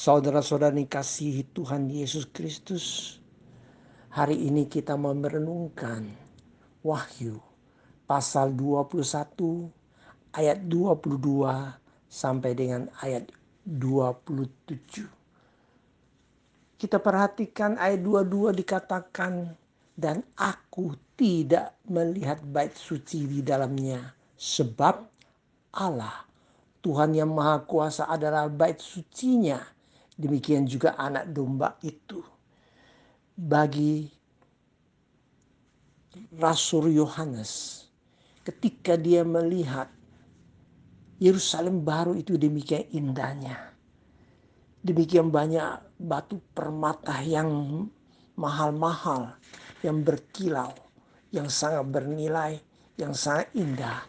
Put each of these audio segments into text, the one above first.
Saudara-saudara kasih Tuhan Yesus Kristus, hari ini kita mau merenungkan Wahyu pasal 21 ayat 22 sampai dengan ayat 27. Kita perhatikan ayat 22 dikatakan dan aku tidak melihat bait suci di dalamnya sebab Allah Tuhan yang Maha Kuasa adalah bait sucinya. Demikian juga anak domba itu. Bagi Rasul Yohanes ketika dia melihat Yerusalem baru itu demikian indahnya. Demikian banyak batu permata yang mahal-mahal, yang berkilau, yang sangat bernilai, yang sangat indah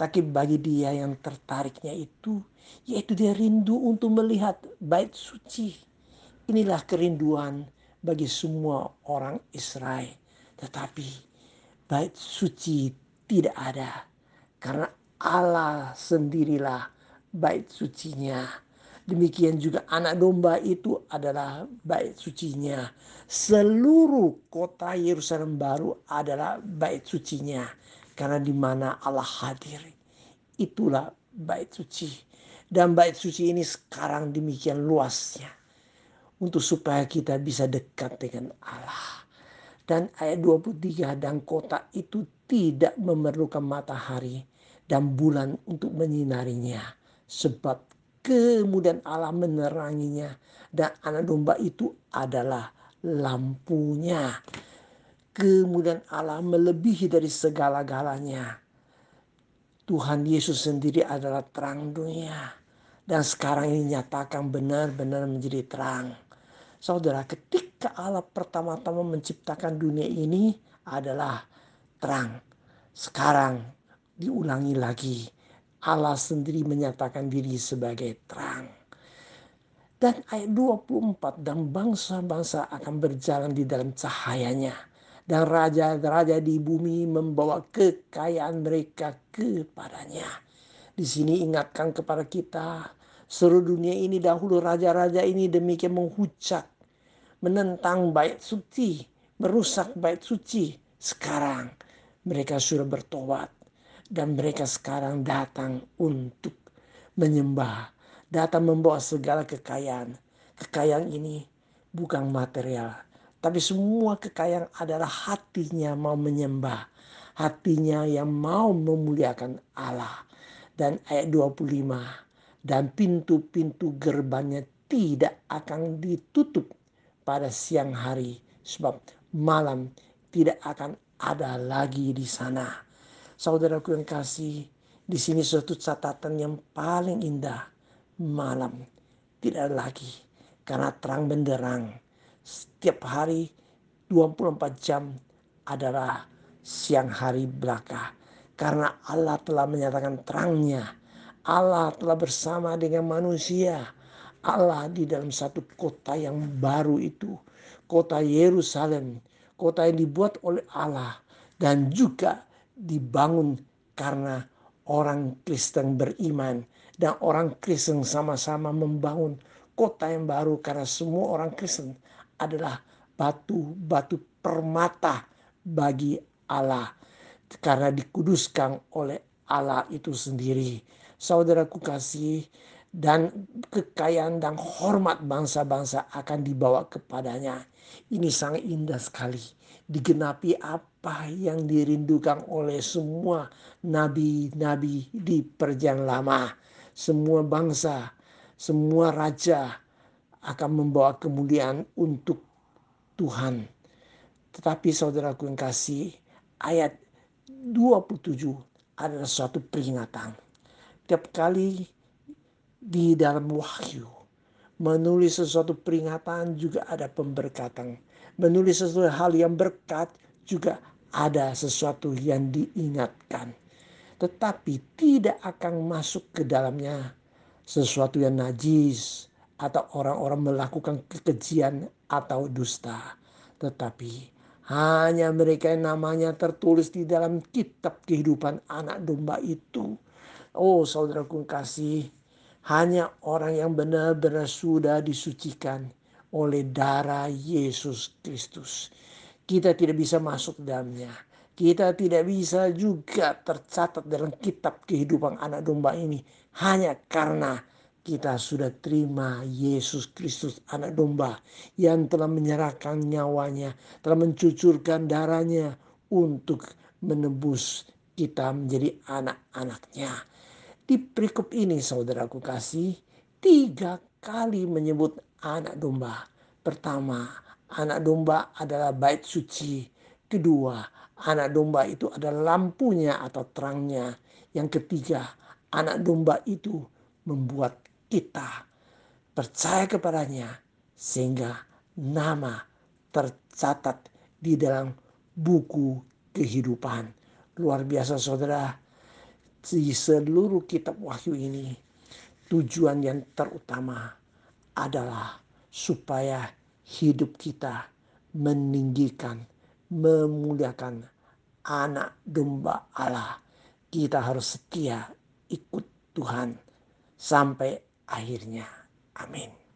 tapi bagi dia yang tertariknya itu, yaitu dia rindu untuk melihat bait suci. Inilah kerinduan bagi semua orang Israel. Tetapi bait suci tidak ada. Karena Allah sendirilah bait sucinya. Demikian juga anak domba itu adalah bait sucinya. Seluruh kota Yerusalem baru adalah bait sucinya karena di mana Allah hadir, itulah bait suci. Dan bait suci ini sekarang demikian luasnya. Untuk supaya kita bisa dekat dengan Allah. Dan ayat 23 dan kota itu tidak memerlukan matahari dan bulan untuk menyinarinya. Sebab kemudian Allah meneranginya dan anak domba itu adalah lampunya kemudian Allah melebihi dari segala-galanya. Tuhan Yesus sendiri adalah terang dunia. Dan sekarang ini nyatakan benar-benar menjadi terang. Saudara, ketika Allah pertama-tama menciptakan dunia ini adalah terang. Sekarang diulangi lagi. Allah sendiri menyatakan diri sebagai terang. Dan ayat 24 dan bangsa-bangsa akan berjalan di dalam cahayanya dan raja-raja di bumi membawa kekayaan mereka kepadanya. Di sini ingatkan kepada kita, seluruh dunia ini dahulu raja-raja ini demikian menghujat, menentang bait suci, merusak bait suci. Sekarang mereka sudah bertobat dan mereka sekarang datang untuk menyembah, datang membawa segala kekayaan. Kekayaan ini bukan material, tapi semua kekayaan adalah hatinya mau menyembah. Hatinya yang mau memuliakan Allah. Dan ayat 25. Dan pintu-pintu gerbangnya tidak akan ditutup pada siang hari. Sebab malam tidak akan ada lagi di sana. Saudaraku yang kasih, di sini suatu catatan yang paling indah. Malam tidak lagi karena terang benderang setiap hari 24 jam adalah siang hari belaka. Karena Allah telah menyatakan terangnya. Allah telah bersama dengan manusia. Allah di dalam satu kota yang baru itu. Kota Yerusalem. Kota yang dibuat oleh Allah. Dan juga dibangun karena orang Kristen beriman. Dan orang Kristen sama-sama membangun kota yang baru karena semua orang Kristen adalah batu-batu permata bagi Allah karena dikuduskan oleh Allah itu sendiri. Saudaraku kasih dan kekayaan dan hormat bangsa-bangsa akan dibawa kepadanya. Ini sangat indah sekali. Digenapi apa yang dirindukan oleh semua nabi-nabi di perjanjian lama. Semua bangsa, semua raja, akan membawa kemuliaan untuk Tuhan. Tetapi saudaraku yang kasih, ayat 27 adalah suatu peringatan. Tiap kali di dalam wahyu menulis sesuatu peringatan juga ada pemberkatan. Menulis sesuatu hal yang berkat juga ada sesuatu yang diingatkan. Tetapi tidak akan masuk ke dalamnya sesuatu yang najis, atau orang-orang melakukan kekejian atau dusta. Tetapi hanya mereka yang namanya tertulis di dalam kitab kehidupan anak domba itu. Oh saudaraku kasih, hanya orang yang benar-benar sudah disucikan oleh darah Yesus Kristus. Kita tidak bisa masuk dalamnya. Kita tidak bisa juga tercatat dalam kitab kehidupan anak domba ini hanya karena kita sudah terima Yesus Kristus anak domba yang telah menyerahkan nyawanya, telah mencucurkan darahnya untuk menebus kita menjadi anak-anaknya. Di perikop ini saudaraku kasih, tiga kali menyebut anak domba. Pertama, anak domba adalah bait suci. Kedua, anak domba itu adalah lampunya atau terangnya. Yang ketiga, anak domba itu membuat kita percaya kepadanya sehingga nama tercatat di dalam buku kehidupan. Luar biasa saudara, di seluruh kitab wahyu ini tujuan yang terutama adalah supaya hidup kita meninggikan, memuliakan anak domba Allah. Kita harus setia ikut Tuhan sampai akhirnya. Amin.